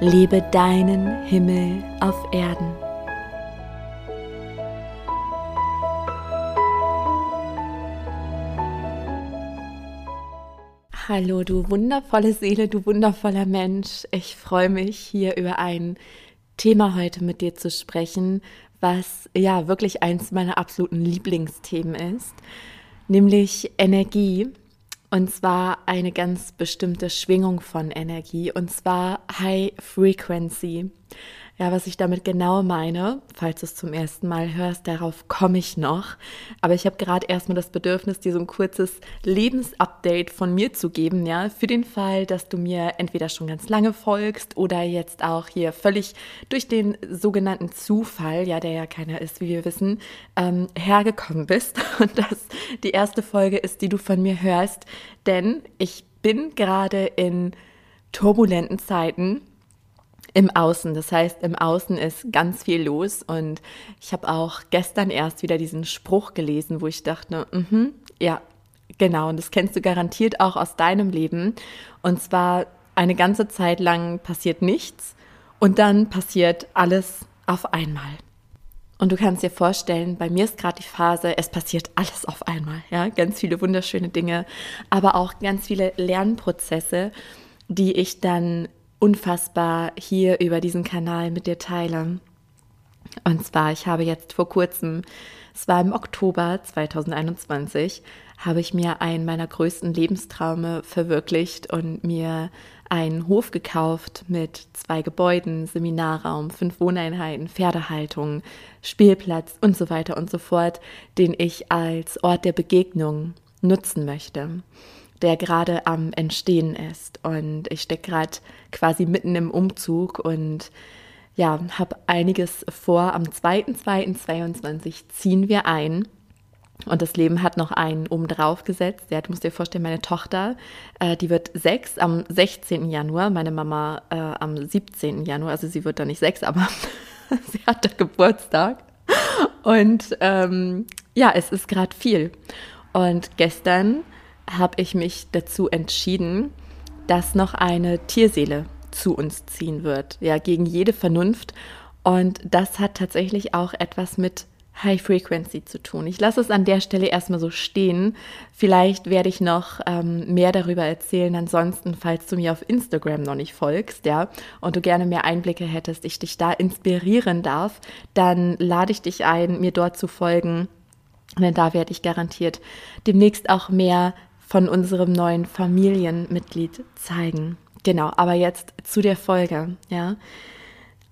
Lebe deinen Himmel auf Erden. Hallo, du wundervolle Seele, du wundervoller Mensch. Ich freue mich, hier über ein Thema heute mit dir zu sprechen, was ja wirklich eins meiner absoluten Lieblingsthemen ist, nämlich Energie. Und zwar eine ganz bestimmte Schwingung von Energie, und zwar High Frequency. Ja, was ich damit genau meine, falls du es zum ersten Mal hörst, darauf komme ich noch. Aber ich habe gerade erstmal das Bedürfnis, dir so ein kurzes Lebensupdate von mir zu geben, ja, für den Fall, dass du mir entweder schon ganz lange folgst oder jetzt auch hier völlig durch den sogenannten Zufall, ja, der ja keiner ist, wie wir wissen, ähm, hergekommen bist. Und das die erste Folge ist, die du von mir hörst. Denn ich bin gerade in turbulenten Zeiten im Außen. Das heißt, im Außen ist ganz viel los und ich habe auch gestern erst wieder diesen Spruch gelesen, wo ich dachte, mm ja, genau, und das kennst du garantiert auch aus deinem Leben. Und zwar eine ganze Zeit lang passiert nichts und dann passiert alles auf einmal. Und du kannst dir vorstellen, bei mir ist gerade die Phase, es passiert alles auf einmal, ja, ganz viele wunderschöne Dinge, aber auch ganz viele Lernprozesse, die ich dann unfassbar hier über diesen Kanal mit dir teile. Und zwar, ich habe jetzt vor kurzem, es war im Oktober 2021, habe ich mir einen meiner größten Lebenstraume verwirklicht und mir einen Hof gekauft mit zwei Gebäuden, Seminarraum, fünf Wohneinheiten, Pferdehaltung, Spielplatz und so weiter und so fort, den ich als Ort der Begegnung nutzen möchte der gerade am Entstehen ist. Und ich stecke gerade quasi mitten im Umzug und ja, habe einiges vor. Am 2.2.22 ziehen wir ein. Und das Leben hat noch einen oben drauf gesetzt. Ja, du musst dir vorstellen, meine Tochter, äh, die wird sechs am 16. Januar, meine Mama äh, am 17. Januar. Also sie wird da nicht sechs, aber sie hat da Geburtstag. Und ähm, ja, es ist gerade viel. Und gestern habe ich mich dazu entschieden, dass noch eine Tierseele zu uns ziehen wird, ja, gegen jede Vernunft. Und das hat tatsächlich auch etwas mit High Frequency zu tun. Ich lasse es an der Stelle erstmal so stehen. Vielleicht werde ich noch ähm, mehr darüber erzählen. Ansonsten, falls du mir auf Instagram noch nicht folgst, ja, und du gerne mehr Einblicke hättest, ich dich da inspirieren darf, dann lade ich dich ein, mir dort zu folgen. Denn da werde ich garantiert demnächst auch mehr von unserem neuen Familienmitglied zeigen. Genau, aber jetzt zu der Folge, ja.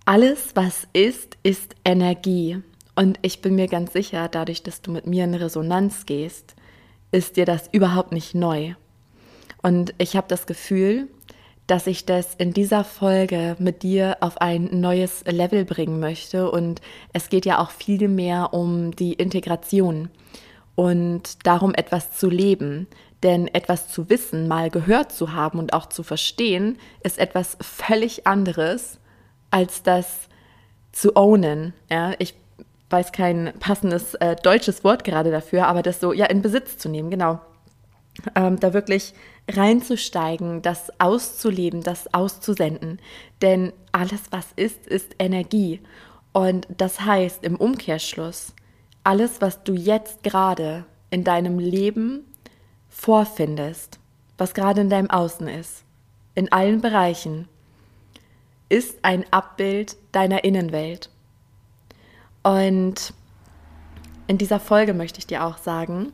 Alles, was ist, ist Energie. Und ich bin mir ganz sicher, dadurch, dass du mit mir in Resonanz gehst, ist dir das überhaupt nicht neu. Und ich habe das Gefühl, dass ich das in dieser Folge mit dir auf ein neues Level bringen möchte. Und es geht ja auch viel mehr um die Integration und darum, etwas zu leben. Denn etwas zu wissen, mal gehört zu haben und auch zu verstehen, ist etwas völlig anderes, als das zu ownen. Ja, ich weiß kein passendes äh, deutsches Wort gerade dafür, aber das so ja in Besitz zu nehmen, genau. Ähm, da wirklich reinzusteigen, das auszuleben, das auszusenden. Denn alles, was ist, ist Energie. Und das heißt im Umkehrschluss, alles, was du jetzt gerade in deinem Leben vorfindest, was gerade in deinem Außen ist, in allen Bereichen, ist ein Abbild deiner Innenwelt. Und in dieser Folge möchte ich dir auch sagen,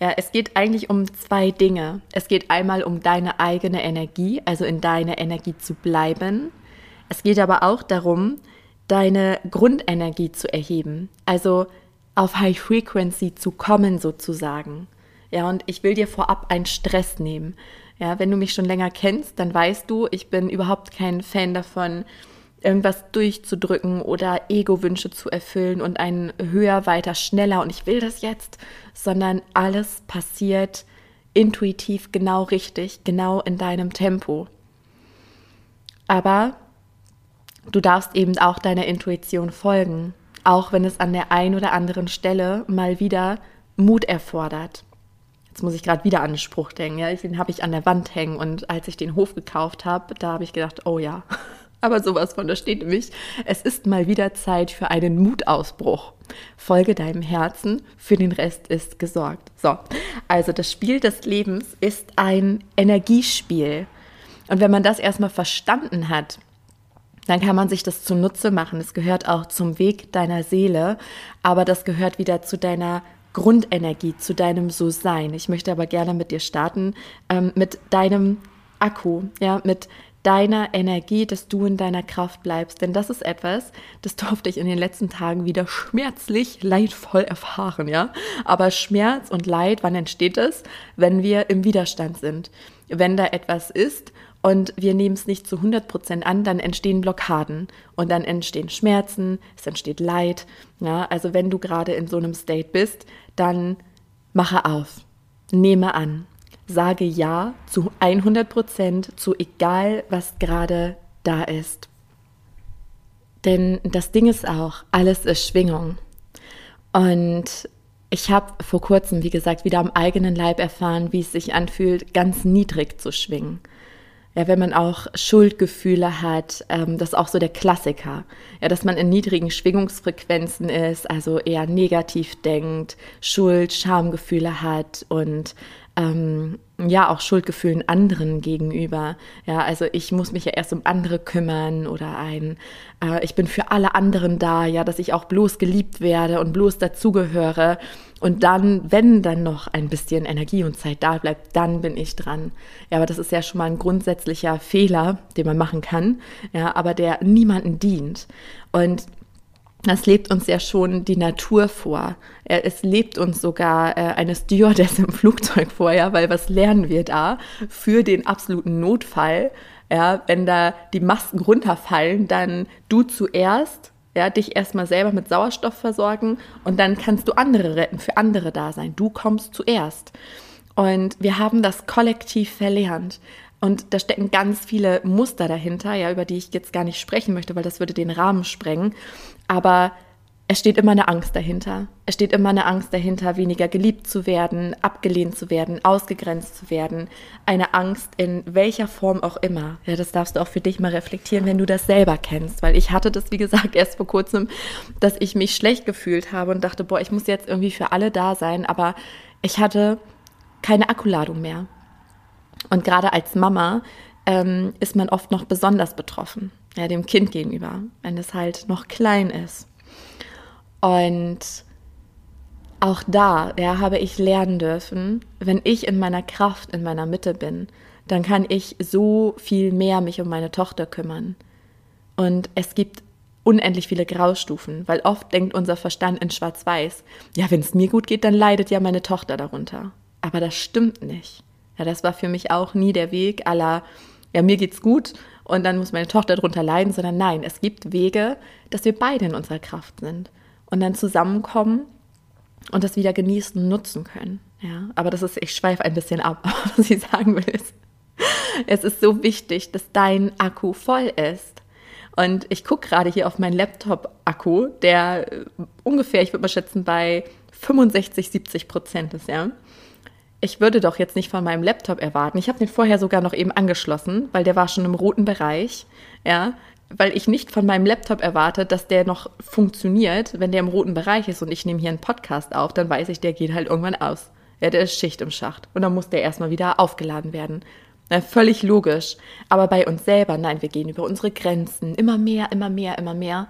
ja, es geht eigentlich um zwei Dinge. Es geht einmal um deine eigene Energie, also in deiner Energie zu bleiben. Es geht aber auch darum, deine Grundenergie zu erheben, also auf High Frequency zu kommen sozusagen. Ja, und ich will dir vorab einen Stress nehmen. Ja, wenn du mich schon länger kennst, dann weißt du, ich bin überhaupt kein Fan davon, irgendwas durchzudrücken oder Ego-Wünsche zu erfüllen und einen höher, weiter, schneller und ich will das jetzt, sondern alles passiert intuitiv genau richtig, genau in deinem Tempo. Aber du darfst eben auch deiner Intuition folgen, auch wenn es an der einen oder anderen Stelle mal wieder Mut erfordert. Jetzt muss ich gerade wieder an den Spruch denken, ja, den habe ich an der Wand hängen und als ich den Hof gekauft habe, da habe ich gedacht, oh ja, aber sowas von, da steht nämlich, es ist mal wieder Zeit für einen Mutausbruch. Folge deinem Herzen, für den Rest ist gesorgt. So, also das Spiel des Lebens ist ein Energiespiel. Und wenn man das erstmal verstanden hat, dann kann man sich das zunutze machen. Es gehört auch zum Weg deiner Seele, aber das gehört wieder zu deiner Grundenergie, zu deinem So-Sein. Ich möchte aber gerne mit dir starten, ähm, mit deinem Akku, ja, mit deiner Energie, dass du in deiner Kraft bleibst. Denn das ist etwas, das durfte ich in den letzten Tagen wieder schmerzlich leidvoll erfahren, ja. Aber Schmerz und Leid, wann entsteht es? Wenn wir im Widerstand sind. Wenn da etwas ist und wir nehmen es nicht zu 100 Prozent an, dann entstehen Blockaden und dann entstehen Schmerzen, es entsteht Leid. Ja? Also wenn du gerade in so einem State bist, dann mache auf, nehme an, sage Ja zu 100 Prozent, zu egal, was gerade da ist. Denn das Ding ist auch, alles ist Schwingung. Und ich habe vor kurzem, wie gesagt, wieder am eigenen Leib erfahren, wie es sich anfühlt, ganz niedrig zu schwingen ja, wenn man auch Schuldgefühle hat, ähm, das ist auch so der Klassiker, ja, dass man in niedrigen Schwingungsfrequenzen ist, also eher negativ denkt, Schuld, Schamgefühle hat und ähm, ja auch Schuldgefühlen anderen gegenüber. Ja, also ich muss mich ja erst um andere kümmern oder ein, äh, ich bin für alle anderen da, ja, dass ich auch bloß geliebt werde und bloß dazugehöre. Und dann, wenn dann noch ein bisschen Energie und Zeit da bleibt, dann bin ich dran. Ja, aber das ist ja schon mal ein grundsätzlicher Fehler, den man machen kann, ja, aber der niemanden dient. Und das lebt uns ja schon die Natur vor. Es lebt uns sogar äh, eine Stewardess im Flugzeug vor, ja, weil was lernen wir da für den absoluten Notfall? Ja, wenn da die Masken runterfallen, dann du zuerst, ja, dich erstmal selber mit Sauerstoff versorgen und dann kannst du andere retten, für andere da sein. Du kommst zuerst. Und wir haben das kollektiv verlernt. Und da stecken ganz viele Muster dahinter, ja, über die ich jetzt gar nicht sprechen möchte, weil das würde den Rahmen sprengen. Aber es steht immer eine Angst dahinter. Es steht immer eine Angst dahinter, weniger geliebt zu werden, abgelehnt zu werden, ausgegrenzt zu werden. Eine Angst in welcher Form auch immer. Ja, das darfst du auch für dich mal reflektieren, wenn du das selber kennst. Weil ich hatte das, wie gesagt, erst vor kurzem, dass ich mich schlecht gefühlt habe und dachte, boah, ich muss jetzt irgendwie für alle da sein. Aber ich hatte keine Akkuladung mehr. Und gerade als Mama ähm, ist man oft noch besonders betroffen, ja, dem Kind gegenüber, wenn es halt noch klein ist. Und auch da ja, habe ich lernen dürfen, wenn ich in meiner Kraft, in meiner Mitte bin, dann kann ich so viel mehr mich um meine Tochter kümmern. Und es gibt unendlich viele Graustufen, weil oft denkt unser Verstand in Schwarz-Weiß, ja, wenn es mir gut geht, dann leidet ja meine Tochter darunter. Aber das stimmt nicht. Ja, das war für mich auch nie der Weg aller, ja, mir geht's gut und dann muss meine Tochter darunter leiden, sondern nein, es gibt Wege, dass wir beide in unserer Kraft sind und dann zusammenkommen und das wieder genießen und nutzen können. Ja, aber das ist, ich schweife ein bisschen ab, was ich sagen will. Ist, es ist so wichtig, dass dein Akku voll ist. Und ich gucke gerade hier auf meinen Laptop-Akku, der äh, ungefähr, ich würde mal schätzen, bei 65, 70 Prozent ist, ja ich würde doch jetzt nicht von meinem Laptop erwarten. Ich habe den vorher sogar noch eben angeschlossen, weil der war schon im roten Bereich, ja, weil ich nicht von meinem Laptop erwarte, dass der noch funktioniert, wenn der im roten Bereich ist und ich nehme hier einen Podcast auf, dann weiß ich, der geht halt irgendwann aus. Ja, der ist Schicht im Schacht und dann muss der erstmal wieder aufgeladen werden. Ja, völlig logisch. Aber bei uns selber, nein, wir gehen über unsere Grenzen. Immer mehr, immer mehr, immer mehr.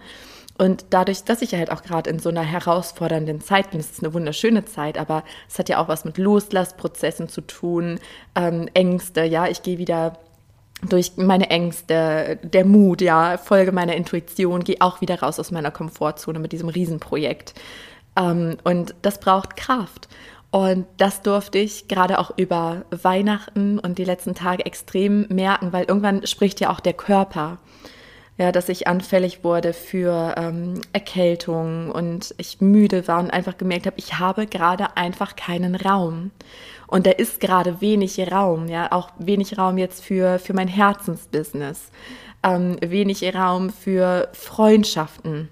Und dadurch, dass ich halt auch gerade in so einer herausfordernden Zeit bin, es ist eine wunderschöne Zeit, aber es hat ja auch was mit Loslassprozessen zu tun, ähm, Ängste, ja, ich gehe wieder durch meine Ängste, der Mut, ja, folge meiner Intuition, gehe auch wieder raus aus meiner Komfortzone mit diesem Riesenprojekt. Ähm, und das braucht Kraft. Und das durfte ich gerade auch über Weihnachten und die letzten Tage extrem merken, weil irgendwann spricht ja auch der Körper ja, dass ich anfällig wurde für ähm, Erkältung und ich müde war und einfach gemerkt habe, ich habe gerade einfach keinen Raum. Und da ist gerade wenig Raum, ja, auch wenig Raum jetzt für, für mein Herzensbusiness, ähm, wenig Raum für Freundschaften.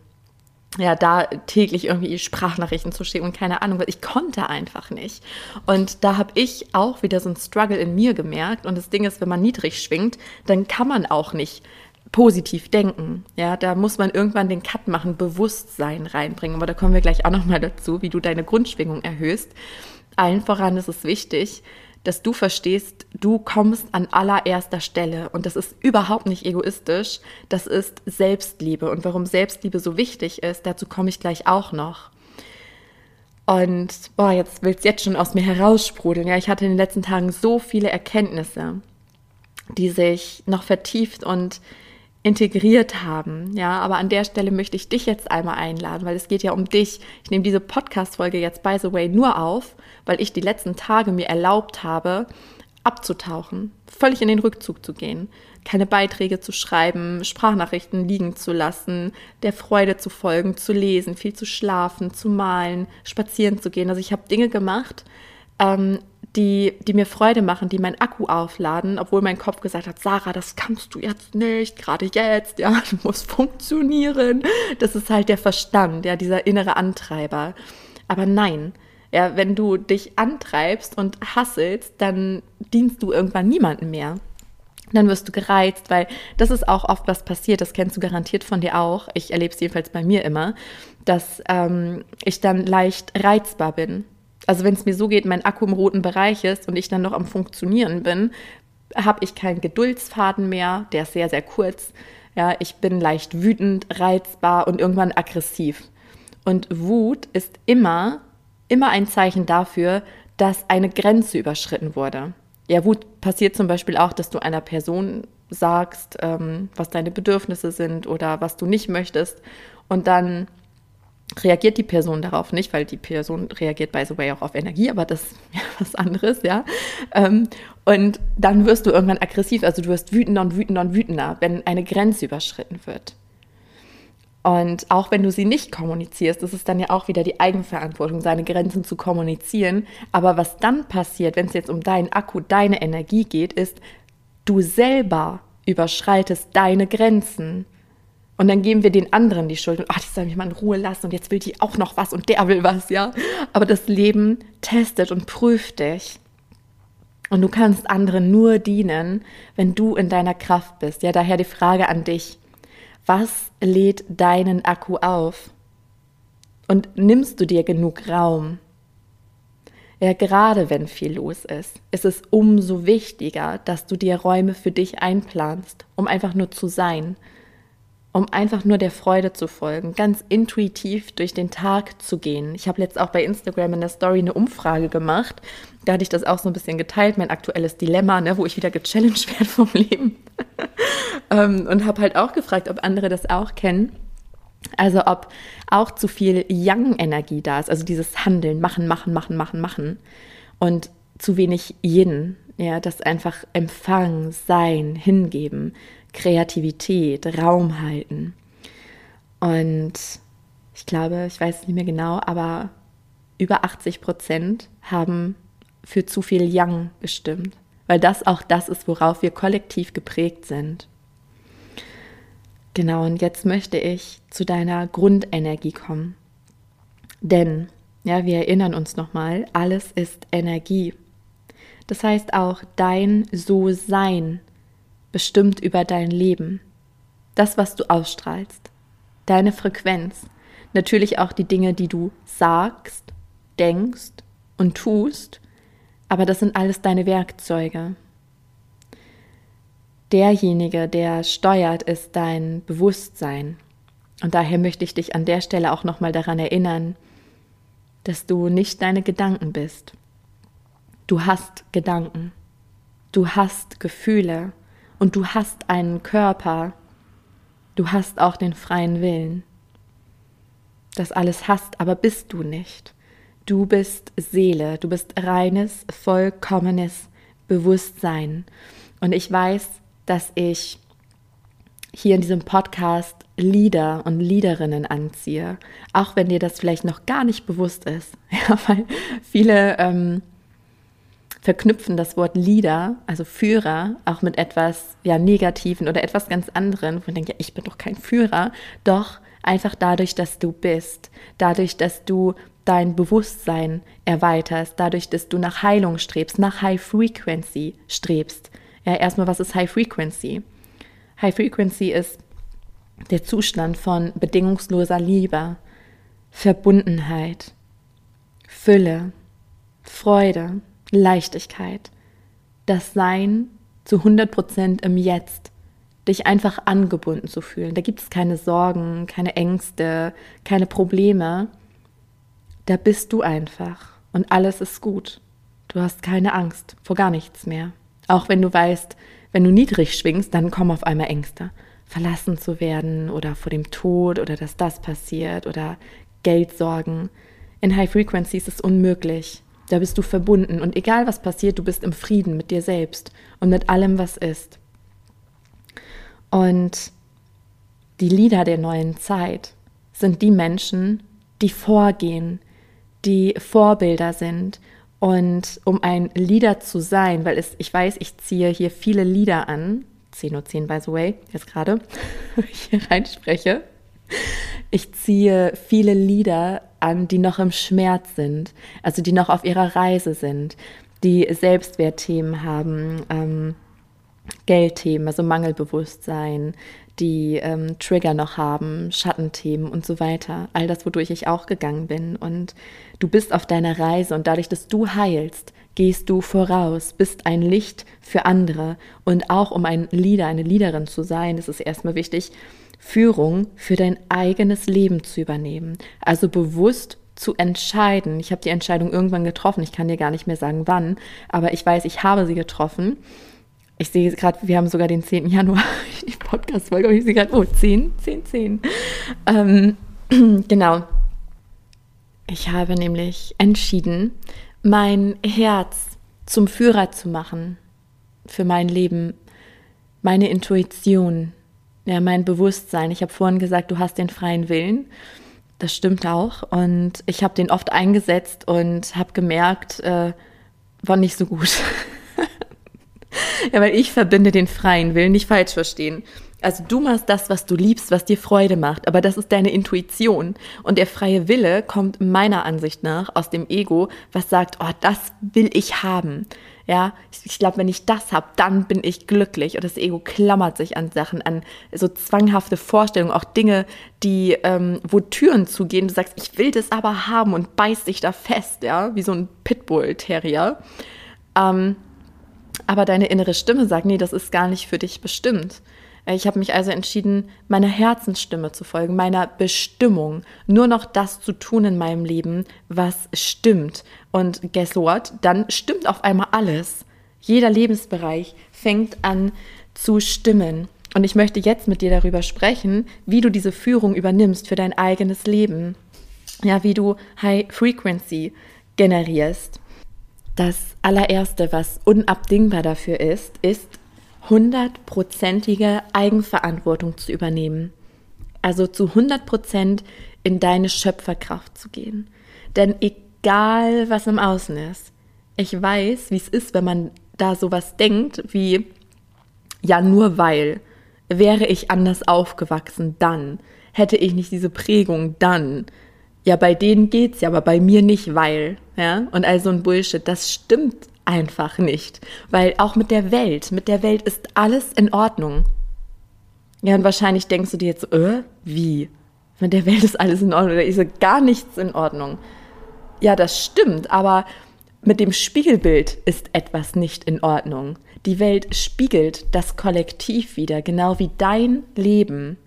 Ja, da täglich irgendwie Sprachnachrichten zu schicken und keine Ahnung, weil ich konnte einfach nicht. Und da habe ich auch wieder so ein Struggle in mir gemerkt. Und das Ding ist, wenn man niedrig schwingt, dann kann man auch nicht positiv denken. Ja, da muss man irgendwann den Cut machen, Bewusstsein reinbringen. Aber da kommen wir gleich auch nochmal dazu, wie du deine Grundschwingung erhöhst. Allen voran ist es wichtig, dass du verstehst, du kommst an allererster Stelle. Und das ist überhaupt nicht egoistisch. Das ist Selbstliebe. Und warum Selbstliebe so wichtig ist, dazu komme ich gleich auch noch. Und boah, jetzt will es jetzt schon aus mir heraussprudeln. Ja, ich hatte in den letzten Tagen so viele Erkenntnisse, die sich noch vertieft und integriert haben. Ja, aber an der Stelle möchte ich dich jetzt einmal einladen, weil es geht ja um dich. Ich nehme diese Podcast-Folge jetzt, by the way, nur auf, weil ich die letzten Tage mir erlaubt habe, abzutauchen, völlig in den Rückzug zu gehen, keine Beiträge zu schreiben, Sprachnachrichten liegen zu lassen, der Freude zu folgen, zu lesen, viel zu schlafen, zu malen, spazieren zu gehen. Also ich habe Dinge gemacht, ähm, die, die mir Freude machen, die meinen Akku aufladen, obwohl mein Kopf gesagt hat, Sarah, das kannst du jetzt nicht, gerade jetzt, ja, du musst funktionieren. Das ist halt der Verstand, ja, dieser innere Antreiber. Aber nein, ja, wenn du dich antreibst und hasselst, dann dienst du irgendwann niemandem mehr. Dann wirst du gereizt, weil das ist auch oft was passiert, das kennst du garantiert von dir auch. Ich erlebe es jedenfalls bei mir immer, dass ähm, ich dann leicht reizbar bin also wenn es mir so geht, mein Akku im roten Bereich ist und ich dann noch am Funktionieren bin, habe ich keinen Geduldsfaden mehr, der ist sehr, sehr kurz. Ja, ich bin leicht wütend, reizbar und irgendwann aggressiv. Und Wut ist immer, immer ein Zeichen dafür, dass eine Grenze überschritten wurde. Ja, Wut passiert zum Beispiel auch, dass du einer Person sagst, ähm, was deine Bedürfnisse sind oder was du nicht möchtest. Und dann reagiert die Person darauf nicht, weil die Person reagiert, by the way, auch auf Energie, aber das ist ja was anderes, ja. Ähm, und dann wirst du irgendwann aggressiv, also du wirst wütender und wütender und wütender, wenn eine Grenze überschritten wird. Und auch wenn du sie nicht kommunizierst, ist dann ja auch wieder die Eigenverantwortung, seine Grenzen zu kommunizieren. Aber was dann passiert, wenn es jetzt um deinen Akku, deine Energie geht, ist, du selber überschreitest deine Grenzen. Und dann geben wir den anderen die Schuld. Und, ach, die soll mich mal in Ruhe lassen und jetzt will die auch noch was und der will was, ja. Aber das Leben testet und prüft dich. Und du kannst anderen nur dienen, wenn du in deiner Kraft bist. Ja, daher die Frage an dich. Was lädt deinen Akku auf? Und nimmst du dir genug Raum? Ja, gerade wenn viel los ist, ist es umso wichtiger, dass du dir Räume für dich einplanst, um einfach nur zu sein, um einfach nur der Freude zu folgen, ganz intuitiv durch den Tag zu gehen. Ich habe jetzt auch bei Instagram in der Story eine Umfrage gemacht. Da hatte ich das auch so ein bisschen geteilt, mein aktuelles Dilemma, ne, wo ich wieder gechallenged werde vom Leben. ähm, und habe halt auch gefragt, ob andere das auch kennen. Also ob auch zu viel Yang-Energie da ist, also dieses Handeln, machen, machen, machen, machen, machen. Und zu wenig Yin, ja, das einfach Empfang, Sein, Hingeben, Kreativität, Raum halten. Und ich glaube, ich weiß nicht mehr genau, aber über 80 Prozent haben für zu viel Yang gestimmt, weil das auch das ist, worauf wir kollektiv geprägt sind. Genau, und jetzt möchte ich zu deiner Grundenergie kommen. Denn, ja, wir erinnern uns nochmal, alles ist Energie. Das heißt auch dein So-Sein bestimmt über dein Leben. Das, was du ausstrahlst. Deine Frequenz. Natürlich auch die Dinge, die du sagst, denkst und tust. Aber das sind alles deine Werkzeuge. Derjenige, der steuert, ist dein Bewusstsein. Und daher möchte ich dich an der Stelle auch nochmal daran erinnern, dass du nicht deine Gedanken bist. Du hast Gedanken. Du hast Gefühle und du hast einen Körper, du hast auch den freien Willen. Das alles hast, aber bist du nicht. Du bist Seele, du bist reines, vollkommenes Bewusstsein. Und ich weiß, dass ich hier in diesem Podcast Leader und Leaderinnen anziehe, auch wenn dir das vielleicht noch gar nicht bewusst ist. Ja, weil viele ähm, verknüpfen das Wort Leader, also Führer, auch mit etwas ja, Negativen oder etwas ganz anderem, wo man denkt, ja, ich bin doch kein Führer. Doch einfach dadurch, dass du bist, dadurch, dass du dein Bewusstsein erweiterst, dadurch, dass du nach Heilung strebst, nach High Frequency strebst. Ja, erstmal, was ist High Frequency? High Frequency ist der Zustand von bedingungsloser Liebe, Verbundenheit, Fülle, Freude, Leichtigkeit, das Sein zu 100% im Jetzt, dich einfach angebunden zu fühlen. Da gibt es keine Sorgen, keine Ängste, keine Probleme. Da bist du einfach und alles ist gut. Du hast keine Angst vor gar nichts mehr. Auch wenn du weißt, wenn du niedrig schwingst, dann kommen auf einmal Ängste. Verlassen zu werden oder vor dem Tod oder dass das passiert oder Geldsorgen. In High Frequency ist es unmöglich. Da bist du verbunden und egal was passiert, du bist im Frieden mit dir selbst und mit allem, was ist. Und die Lieder der neuen Zeit sind die Menschen, die vorgehen, die Vorbilder sind und um ein Leader zu sein, weil es, ich weiß, ich ziehe hier viele Lieder an, 10.10 Uhr, 10, by the way, jetzt gerade, ich hier reinspreche. Ich ziehe viele Lieder an, die noch im Schmerz sind, also die noch auf ihrer Reise sind, die Selbstwertthemen haben, ähm, Geldthemen, also Mangelbewusstsein, die ähm, Trigger noch haben, Schattenthemen und so weiter. All das, wodurch ich auch gegangen bin. Und du bist auf deiner Reise und dadurch, dass du heilst, gehst du voraus, bist ein Licht für andere. Und auch um ein Leader, eine Leaderin zu sein, ist es erstmal wichtig, Führung für dein eigenes Leben zu übernehmen. Also bewusst zu entscheiden. Ich habe die Entscheidung irgendwann getroffen. Ich kann dir gar nicht mehr sagen, wann, aber ich weiß, ich habe sie getroffen ich sehe gerade, wir haben sogar den 10. Januar, die Podcast-Folge, ich sehe gerade, oh, 10, 10, 10. Ähm, genau. Ich habe nämlich entschieden, mein Herz zum Führer zu machen für mein Leben, meine Intuition, ja, mein Bewusstsein. Ich habe vorhin gesagt, du hast den freien Willen. Das stimmt auch. Und ich habe den oft eingesetzt und habe gemerkt, äh, war nicht so gut. Ja, weil ich verbinde den freien Willen, nicht falsch verstehen. Also du machst das, was du liebst, was dir Freude macht, aber das ist deine Intuition. Und der freie Wille kommt meiner Ansicht nach aus dem Ego, was sagt, oh, das will ich haben. Ja, ich, ich glaube, wenn ich das habe, dann bin ich glücklich. Und das Ego klammert sich an Sachen, an so zwanghafte Vorstellungen, auch Dinge, die, ähm, wo Türen zugehen. Du sagst, ich will das aber haben und beißt dich da fest, ja, wie so ein Pitbull-Terrier. Ähm, aber deine innere Stimme sagt, nee, das ist gar nicht für dich bestimmt. Ich habe mich also entschieden, meiner Herzensstimme zu folgen, meiner Bestimmung, nur noch das zu tun in meinem Leben, was stimmt. Und guess what? Dann stimmt auf einmal alles. Jeder Lebensbereich fängt an zu stimmen. Und ich möchte jetzt mit dir darüber sprechen, wie du diese Führung übernimmst für dein eigenes Leben. Ja, wie du High Frequency generierst. Das allererste, was unabdingbar dafür ist, ist hundertprozentige Eigenverantwortung zu übernehmen. Also zu 100 Prozent in deine Schöpferkraft zu gehen. Denn egal, was im Außen ist, ich weiß, wie es ist, wenn man da sowas denkt, wie, ja, nur weil, wäre ich anders aufgewachsen, dann, hätte ich nicht diese Prägung, dann, ja, bei denen geht's ja, aber bei mir nicht, weil, ja, und all so ein Bullshit, das stimmt einfach nicht, weil auch mit der Welt, mit der Welt ist alles in Ordnung. Ja, und wahrscheinlich denkst du dir jetzt, äh, wie? Mit der Welt ist alles in Ordnung, oder ist gar nichts in Ordnung. Ja, das stimmt, aber mit dem Spiegelbild ist etwas nicht in Ordnung. Die Welt spiegelt das Kollektiv wieder, genau wie dein Leben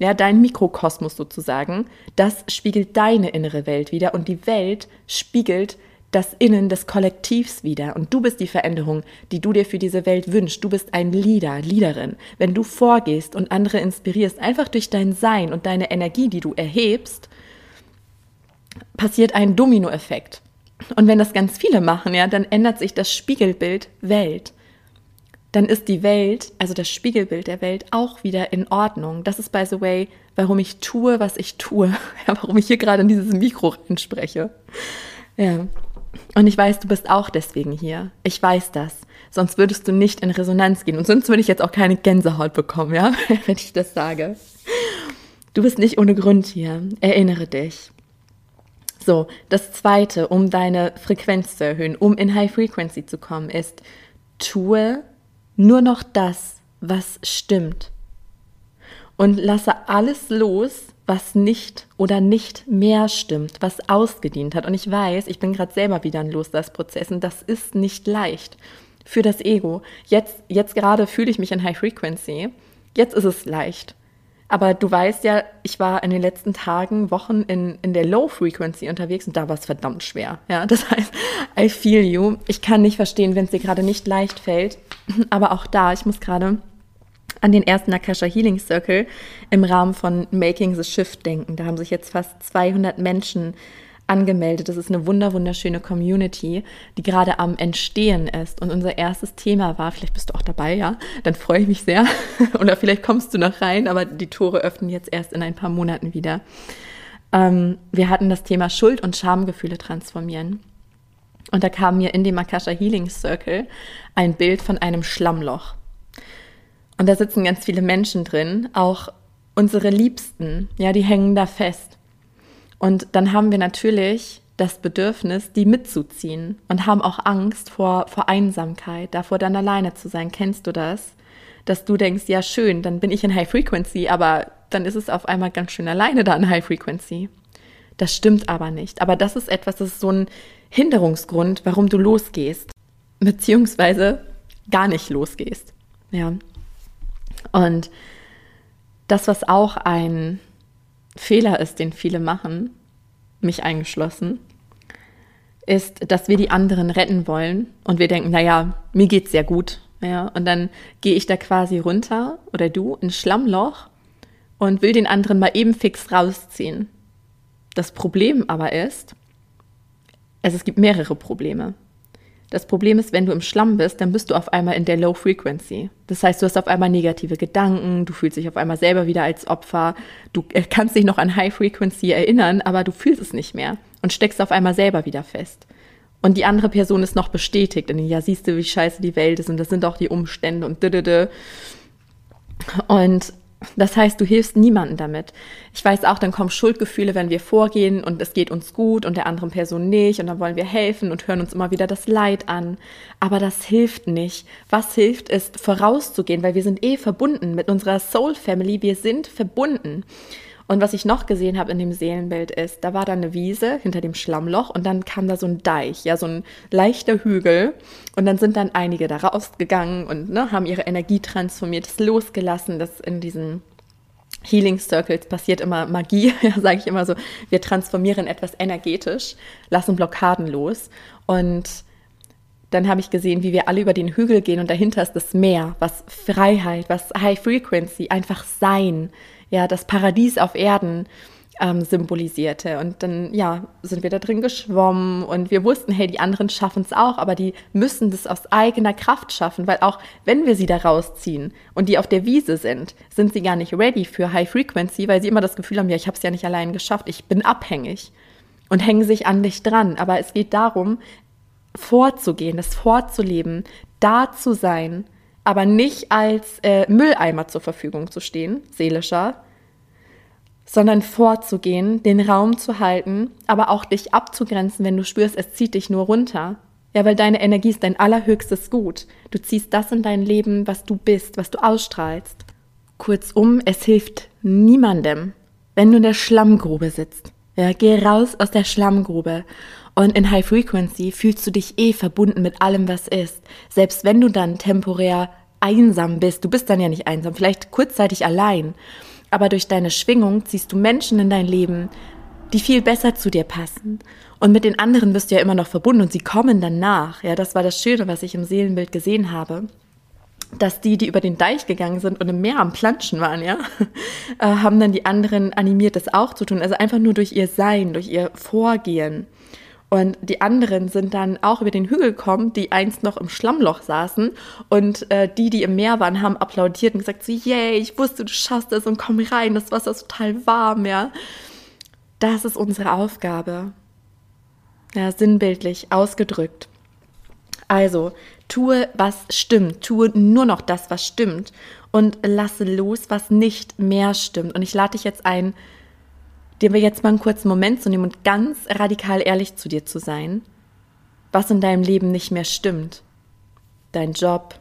ja, dein Mikrokosmos sozusagen, das spiegelt deine innere Welt wieder und die Welt spiegelt das Innen des Kollektivs wieder. Und du bist die Veränderung, die du dir für diese Welt wünschst. Du bist ein Leader, Leaderin. Wenn du vorgehst und andere inspirierst, einfach durch dein Sein und deine Energie, die du erhebst, passiert ein Dominoeffekt. Und wenn das ganz viele machen, ja, dann ändert sich das Spiegelbild Welt. dann ist die Welt, also das Spiegelbild der Welt, auch wieder in Ordnung. Das ist, by the way, warum ich tue, was ich tue. Ja, warum ich hier gerade in dieses Mikro reinspreche. Ja. Und ich weiß, du bist auch deswegen hier. Ich weiß das. Sonst würdest du nicht in Resonanz gehen. Und sonst würde ich jetzt auch keine Gänsehaut bekommen, ja, wenn ich das sage. Du bist nicht ohne Grund hier. Erinnere dich. So, das zweite, um deine Frequenz zu erhöhen, um in High Frequency zu kommen, ist, tue nur noch das, was stimmt. Und lasse alles los, was nicht oder nicht mehr stimmt, was ausgedient hat. Und ich weiß, ich bin gerade selber wieder in Loslasprozess und das ist nicht leicht für das Ego. Jetzt, jetzt gerade fühle ich mich in High Frequency. Jetzt ist es leicht. Aber du weißt ja, ich war in den letzten Tagen, Wochen in, in der Low Frequency unterwegs und da war es verdammt schwer. Ja, das heißt, I feel you. Ich kann nicht verstehen, wenn es dir gerade nicht leicht fällt. Aber auch da, ich muss gerade an den ersten Akasha Healing Circle im Rahmen von Making the Shift denken. Da haben sich jetzt fast 200 Menschen angemeldet. Das ist eine wunder wunderschöne Community, die gerade am Entstehen ist. Und unser erstes Thema war, vielleicht bist du auch dabei, ja, dann freue ich mich sehr. Oder vielleicht kommst du noch rein, aber die Tore öffnen jetzt erst in ein paar Monaten wieder. Ähm, wir hatten das Thema Schuld- und Schamgefühle transformieren. Und da kam mir in dem Akasha Healing Circle ein Bild von einem Schlammloch. Und da sitzen ganz viele Menschen drin, auch unsere Liebsten, ja, die hängen da fest. Und dann haben wir natürlich das Bedürfnis, die mitzuziehen und haben auch Angst vor, vor Einsamkeit, davor dann alleine zu sein. Kennst du das? Dass du denkst, ja schön, dann bin ich in High Frequency, aber dann ist es auf einmal ganz schön alleine da in High Frequency. Das stimmt aber nicht. Aber das ist etwas, das ist so ein Hinderungsgrund, warum du losgehst. Beziehungsweise gar nicht losgehst. Ja. Und das, was auch ein Fehler ist, den viele machen, mich eingeschlossen, ist, dass wir die anderen retten wollen und wir denken, naja, mir geht's sehr gut. Ja, und dann gehe ich da quasi runter oder du ins Schlammloch und will den anderen mal eben fix rausziehen. Das Problem aber ist, also es gibt mehrere Probleme. Das Problem ist, wenn du im Schlamm bist, dann bist du auf einmal in der Low Frequency. Das heißt, du hast auf einmal negative Gedanken, du fühlst dich auf einmal selber wieder als Opfer, du äh, kannst dich noch an High Frequency erinnern, aber du fühlst es nicht mehr und steckst auf einmal selber wieder fest. Und die andere Person ist noch bestätigt, in ja, siehst du, wie scheiße die Welt ist und das sind auch die Umstände und dödödö. Und das heißt, du hilfst niemandem damit. Ich weiß auch, dann kommen Schuldgefühle, wenn wir vorgehen und es geht uns gut und der anderen Person nicht und dann wollen wir helfen und hören uns immer wieder das Leid an. Aber das hilft nicht. Was hilft, ist vorauszugehen, weil wir sind eh verbunden mit unserer Soul Family. Wir sind verbunden. Und was ich noch gesehen habe in dem Seelenbild ist, da war da eine Wiese hinter dem Schlammloch und dann kam da so ein Deich, ja, so ein leichter Hügel. Und dann sind dann einige da rausgegangen und ne, haben ihre Energie transformiert, es losgelassen, das in diesen Healing Circles passiert immer Magie, ja, sage ich immer so. Wir transformieren etwas energetisch, lassen Blockaden los und dann habe ich gesehen, wie wir alle über den Hügel gehen und dahinter ist das Meer, was Freiheit, was High Frequency, einfach Sein, ja, das Paradies auf Erden ähm, symbolisierte. Und dann, ja, sind wir da drin geschwommen und wir wussten, hey, die anderen schaffen es auch, aber die müssen das aus eigener Kraft schaffen, weil auch wenn wir sie da rausziehen und die auf der Wiese sind, sind sie gar nicht ready für High Frequency, weil sie immer das Gefühl haben, ja, ich habe es ja nicht allein geschafft, ich bin abhängig und hängen sich an dich dran. Aber es geht darum, vorzugehen, das vorzuleben, da zu sein, aber nicht als äh, Mülleimer zur Verfügung zu stehen, seelischer, sondern vorzugehen, den Raum zu halten, aber auch dich abzugrenzen, wenn du spürst, es zieht dich nur runter. Ja, weil deine Energie ist dein allerhöchstes Gut. Du ziehst das in dein Leben, was du bist, was du ausstrahlst. Kurzum, es hilft niemandem, wenn du in der Schlammgrube sitzt. Ja, geh raus aus der Schlammgrube und in High Frequency fühlst du dich eh verbunden mit allem, was ist. Selbst wenn du dann temporär einsam bist, du bist dann ja nicht einsam, vielleicht kurzzeitig allein, aber durch deine Schwingung ziehst du Menschen in dein Leben, die viel besser zu dir passen. Und mit den anderen bist du ja immer noch verbunden und sie kommen dann nach. Ja, das war das Schöne, was ich im Seelenbild gesehen habe. Dass die, die über den Deich gegangen sind und im Meer am Planschen waren, ja, äh, haben dann die anderen animiert, das auch zu tun. Also einfach nur durch ihr Sein, durch ihr Vorgehen. Und die anderen sind dann auch über den Hügel gekommen, die einst noch im Schlammloch saßen. Und äh, die, die im Meer waren, haben applaudiert und gesagt so, yay, ich wusste, du schaffst es und komm rein, das Wasser ist total warm, ja. Das ist unsere Aufgabe. Ja, sinnbildlich ausgedrückt. Also, tue, was stimmt. Tue nur noch das, was stimmt. Und lasse los, was nicht mehr stimmt. Und ich lade dich jetzt ein, dir jetzt mal einen kurzen Moment zu nehmen und ganz radikal ehrlich zu dir zu sein, was in deinem Leben nicht mehr stimmt. Dein Job,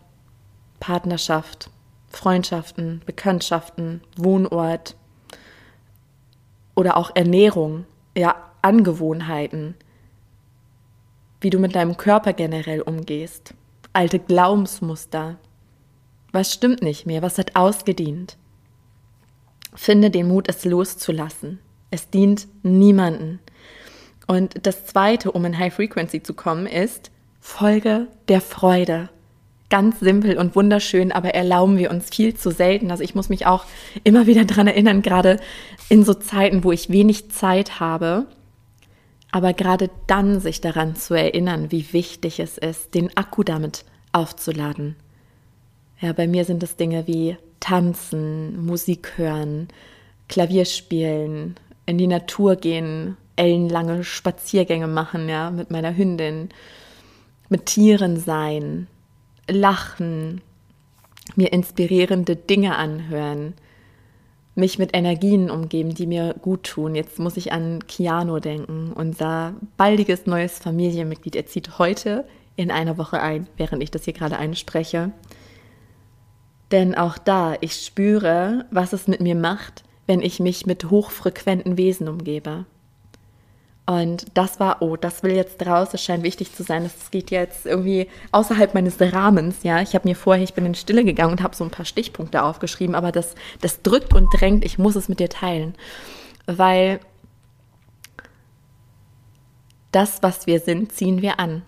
Partnerschaft, Freundschaften, Bekanntschaften, Wohnort oder auch Ernährung, ja, Angewohnheiten, wie du mit deinem Körper generell umgehst, alte Glaubensmuster. Was stimmt nicht mehr? Was hat ausgedient? Finde den Mut, es loszulassen. Es dient niemanden. Und das Zweite, um in High Frequency zu kommen, ist Folge der Freude. Ganz simpel und wunderschön, aber erlauben wir uns viel zu selten. Also ich muss mich auch immer wieder daran erinnern, gerade in so Zeiten, wo ich wenig Zeit habe, aber gerade dann sich daran zu erinnern, wie wichtig es ist, den Akku damit aufzuladen. Ja, bei mir sind es Dinge wie Tanzen, Musik hören, Klavier spielen, in die Natur gehen, ellenlange Spaziergänge machen, ja, mit meiner Hündin, mit Tieren sein, lachen, mir inspirierende Dinge anhören, mich mit Energien umgeben, die mir gut tun. Jetzt muss ich an Kiano denken, unser baldiges neues Familienmitglied. Er zieht heute in einer Woche ein, während ich das hier gerade einspreche. Denn auch da, ich spüre, was es mit mir macht, wenn ich mich mit hochfrequenten Wesen umgebe. Und das war, oh, das will jetzt raus, es scheint wichtig zu sein. Das geht jetzt irgendwie außerhalb meines Rahmens, ja. Ich habe mir vorher, ich bin in Stille gegangen und habe so ein paar Stichpunkte aufgeschrieben, aber das, das drückt und drängt, ich muss es mit dir teilen. Weil das, was wir sind, ziehen wir an.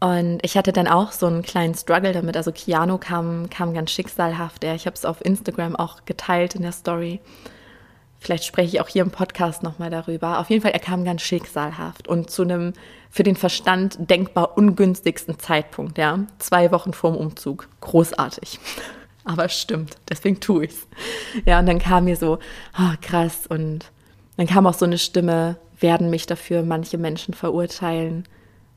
Und ich hatte dann auch so einen kleinen Struggle damit. Also Keanu kam, kam ganz schicksalhaft. Ja, ich habe es auf Instagram auch geteilt in der Story. Vielleicht spreche ich auch hier im Podcast nochmal darüber. Auf jeden Fall, er kam ganz schicksalhaft und zu einem für den Verstand denkbar ungünstigsten Zeitpunkt. Ja, zwei Wochen vorm Umzug. Großartig. Aber stimmt, deswegen tue ich es. Ja, und dann kam mir so, oh, krass. Und dann kam auch so eine Stimme, werden mich dafür manche Menschen verurteilen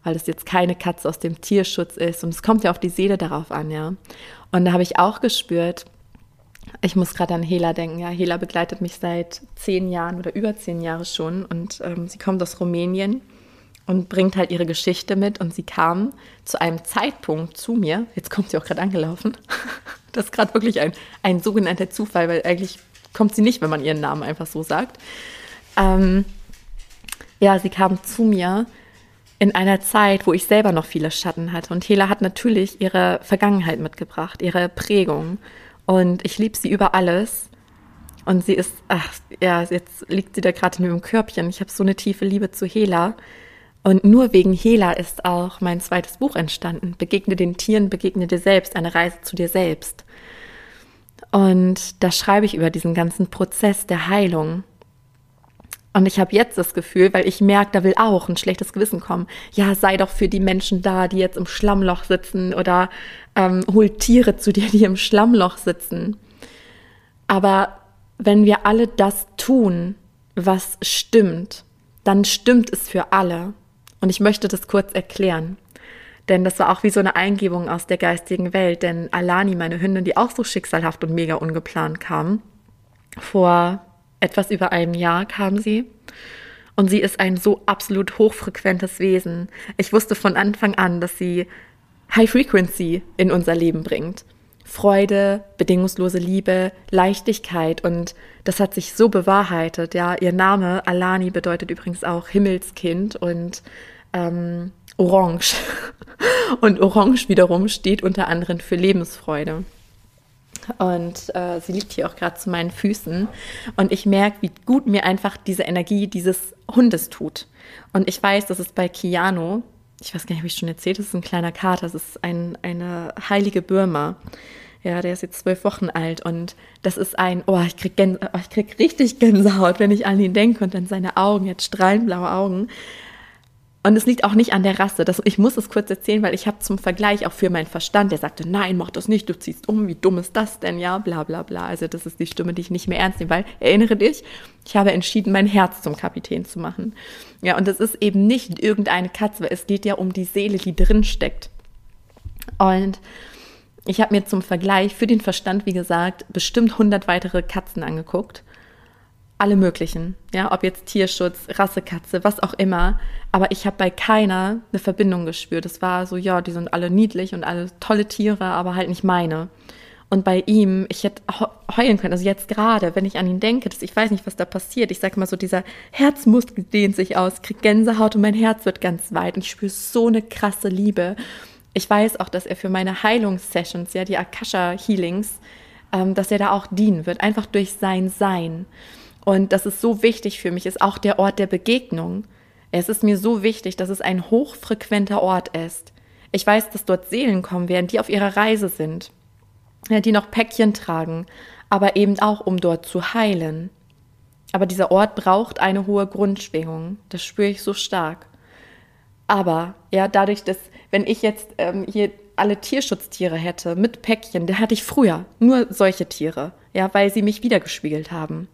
weil es jetzt keine Katze aus dem Tierschutz ist. Und es kommt ja auf die Seele darauf an, ja. Und da habe ich auch gespürt, ich muss gerade an Hela denken. Ja, Hela begleitet mich seit zehn Jahren oder über zehn Jahre schon und ähm, sie kommt aus Rumänien und bringt halt ihre Geschichte mit und sie kam zu einem Zeitpunkt zu mir. Jetzt kommt sie auch gerade angelaufen. Das ist gerade wirklich ein, ein sogenannter Zufall, weil eigentlich kommt sie nicht, wenn man ihren Namen einfach so sagt. Ähm, ja, sie kam zu mir in einer Zeit, wo ich selber noch viele Schatten hatte. Und Hela hat natürlich ihre Vergangenheit mitgebracht, ihre Prägung. Und ich liebe sie über alles. Und sie ist, ach ja, jetzt liegt sie da gerade in ihrem Körbchen. Ich habe so eine tiefe Liebe zu Hela. Und nur wegen Hela ist auch mein zweites Buch entstanden. Begegne den Tieren, begegne dir selbst, eine Reise zu dir selbst. Und da schreibe ich über diesen ganzen Prozess der Heilung. Und ich habe jetzt das Gefühl, weil ich merke, da will auch ein schlechtes Gewissen kommen. Ja, sei doch für die Menschen da, die jetzt im Schlammloch sitzen oder ähm, hol Tiere zu dir, die im Schlammloch sitzen. Aber wenn wir alle das tun, was stimmt, dann stimmt es für alle. Und ich möchte das kurz erklären. Denn das war auch wie so eine Eingebung aus der geistigen Welt. Denn Alani, meine Hündin, die auch so schicksalhaft und mega ungeplant kam, vor etwas über einem Jahr kam sie. Und sie ist ein so absolut hochfrequentes Wesen. Ich wusste von Anfang an, dass sie High Frequency in unser Leben bringt. Freude, bedingungslose Liebe, Leichtigkeit und das hat sich so bewahrheitet. Ja, ihr Name Alani bedeutet übrigens auch Himmelskind und ähm, Orange. Und Orange wiederum steht unter anderem für Lebensfreude. Und äh, sie liegt hier auch gerade zu meinen Füßen. Und ich merke, wie gut mir einfach diese Energie dieses Hundes tut. Und ich weiß, dass es bei Kiano, ich weiß gar nicht, ob ich schon erzählt, das ist ein kleiner Kater, das ist ein, eine heilige Birma. Ja, der ist jetzt zwölf Wochen alt und das ist ein, oh, ich krieg, Gänse, oh, ich krieg richtig Gänsehaut, wenn ich an ihn denke und an seine Augen, jetzt strahlenblaue Augen. Und es liegt auch nicht an der Rasse. Das, ich muss es kurz erzählen, weil ich habe zum Vergleich auch für meinen Verstand, der sagte, nein, mach das nicht, du ziehst um, wie dumm ist das denn, ja, bla bla bla. Also das ist die Stimme, die ich nicht mehr ernst nehme, weil, erinnere dich, ich habe entschieden, mein Herz zum Kapitän zu machen. Ja, und das ist eben nicht irgendeine Katze, weil es geht ja um die Seele, die drin steckt. Und ich habe mir zum Vergleich für den Verstand, wie gesagt, bestimmt 100 weitere Katzen angeguckt alle möglichen, ja, ob jetzt Tierschutz, Rassekatze, was auch immer. Aber ich habe bei keiner eine Verbindung gespürt. Es war so, ja, die sind alle niedlich und alle tolle Tiere, aber halt nicht meine. Und bei ihm, ich hätte heulen können, also jetzt gerade, wenn ich an ihn denke, dass ich weiß nicht, was da passiert. Ich sag mal so, dieser Herzmuskel dehnt sich aus, kriegt Gänsehaut und mein Herz wird ganz weit und ich spüre so eine krasse Liebe. Ich weiß auch, dass er für meine Heilungssessions, ja, die Akasha Healings, ähm, dass er da auch dienen wird, einfach durch sein Sein. Und das ist so wichtig für mich, ist auch der Ort der Begegnung. Es ist mir so wichtig, dass es ein hochfrequenter Ort ist. Ich weiß, dass dort Seelen kommen werden, die auf ihrer Reise sind, die noch Päckchen tragen, aber eben auch, um dort zu heilen. Aber dieser Ort braucht eine hohe Grundschwingung. Das spüre ich so stark. Aber ja, dadurch, dass, wenn ich jetzt ähm, hier alle Tierschutztiere hätte mit Päckchen, da hatte ich früher nur solche Tiere, ja, weil sie mich wiedergespiegelt haben.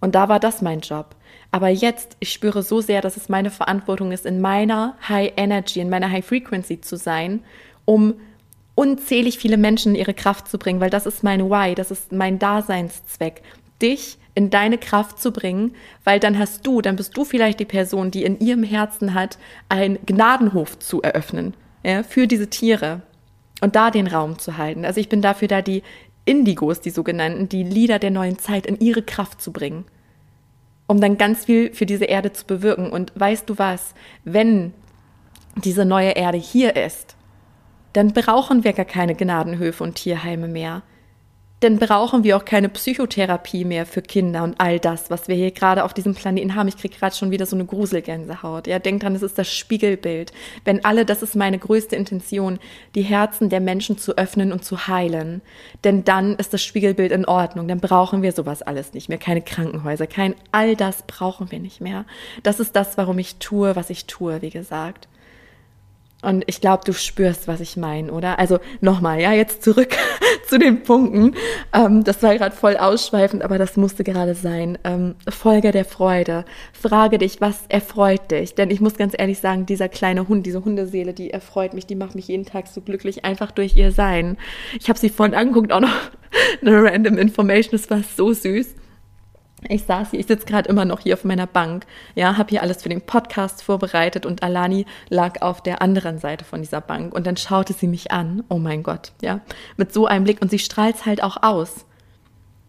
Und da war das mein Job. Aber jetzt, ich spüre so sehr, dass es meine Verantwortung ist, in meiner High Energy, in meiner High Frequency zu sein, um unzählig viele Menschen in ihre Kraft zu bringen, weil das ist mein Why, das ist mein Daseinszweck, dich in deine Kraft zu bringen, weil dann hast du, dann bist du vielleicht die Person, die in ihrem Herzen hat, einen Gnadenhof zu eröffnen, ja, für diese Tiere und da den Raum zu halten. Also ich bin dafür da, die Indigos, die sogenannten, die Lieder der neuen Zeit in ihre Kraft zu bringen, um dann ganz viel für diese Erde zu bewirken. Und weißt du was, wenn diese neue Erde hier ist, dann brauchen wir gar keine Gnadenhöfe und Tierheime mehr dann brauchen wir auch keine Psychotherapie mehr für Kinder und all das, was wir hier gerade auf diesem Planeten haben. Ich kriege gerade schon wieder so eine Gruselgänsehaut. Ja, denkt dran, es ist das Spiegelbild. Wenn alle, das ist meine größte Intention, die Herzen der Menschen zu öffnen und zu heilen. Denn dann ist das Spiegelbild in Ordnung. Dann brauchen wir sowas alles nicht mehr. Keine Krankenhäuser, kein all das brauchen wir nicht mehr. Das ist das, warum ich tue, was ich tue, wie gesagt. Und ich glaube, du spürst, was ich meine, oder? Also nochmal, ja, jetzt zurück zu den Punkten. Ähm, das war gerade voll ausschweifend, aber das musste gerade sein. Ähm, Folge der Freude. Frage dich, was erfreut dich? Denn ich muss ganz ehrlich sagen, dieser kleine Hund, diese Hundeseele, die erfreut mich, die macht mich jeden Tag so glücklich, einfach durch ihr Sein. Ich habe sie vorhin angeguckt, auch noch eine random Information, das war so süß. Ich saß hier, ich sitze gerade immer noch hier auf meiner Bank, ja, habe hier alles für den Podcast vorbereitet und Alani lag auf der anderen Seite von dieser Bank und dann schaute sie mich an, oh mein Gott, ja, mit so einem Blick und sie strahlt halt auch aus.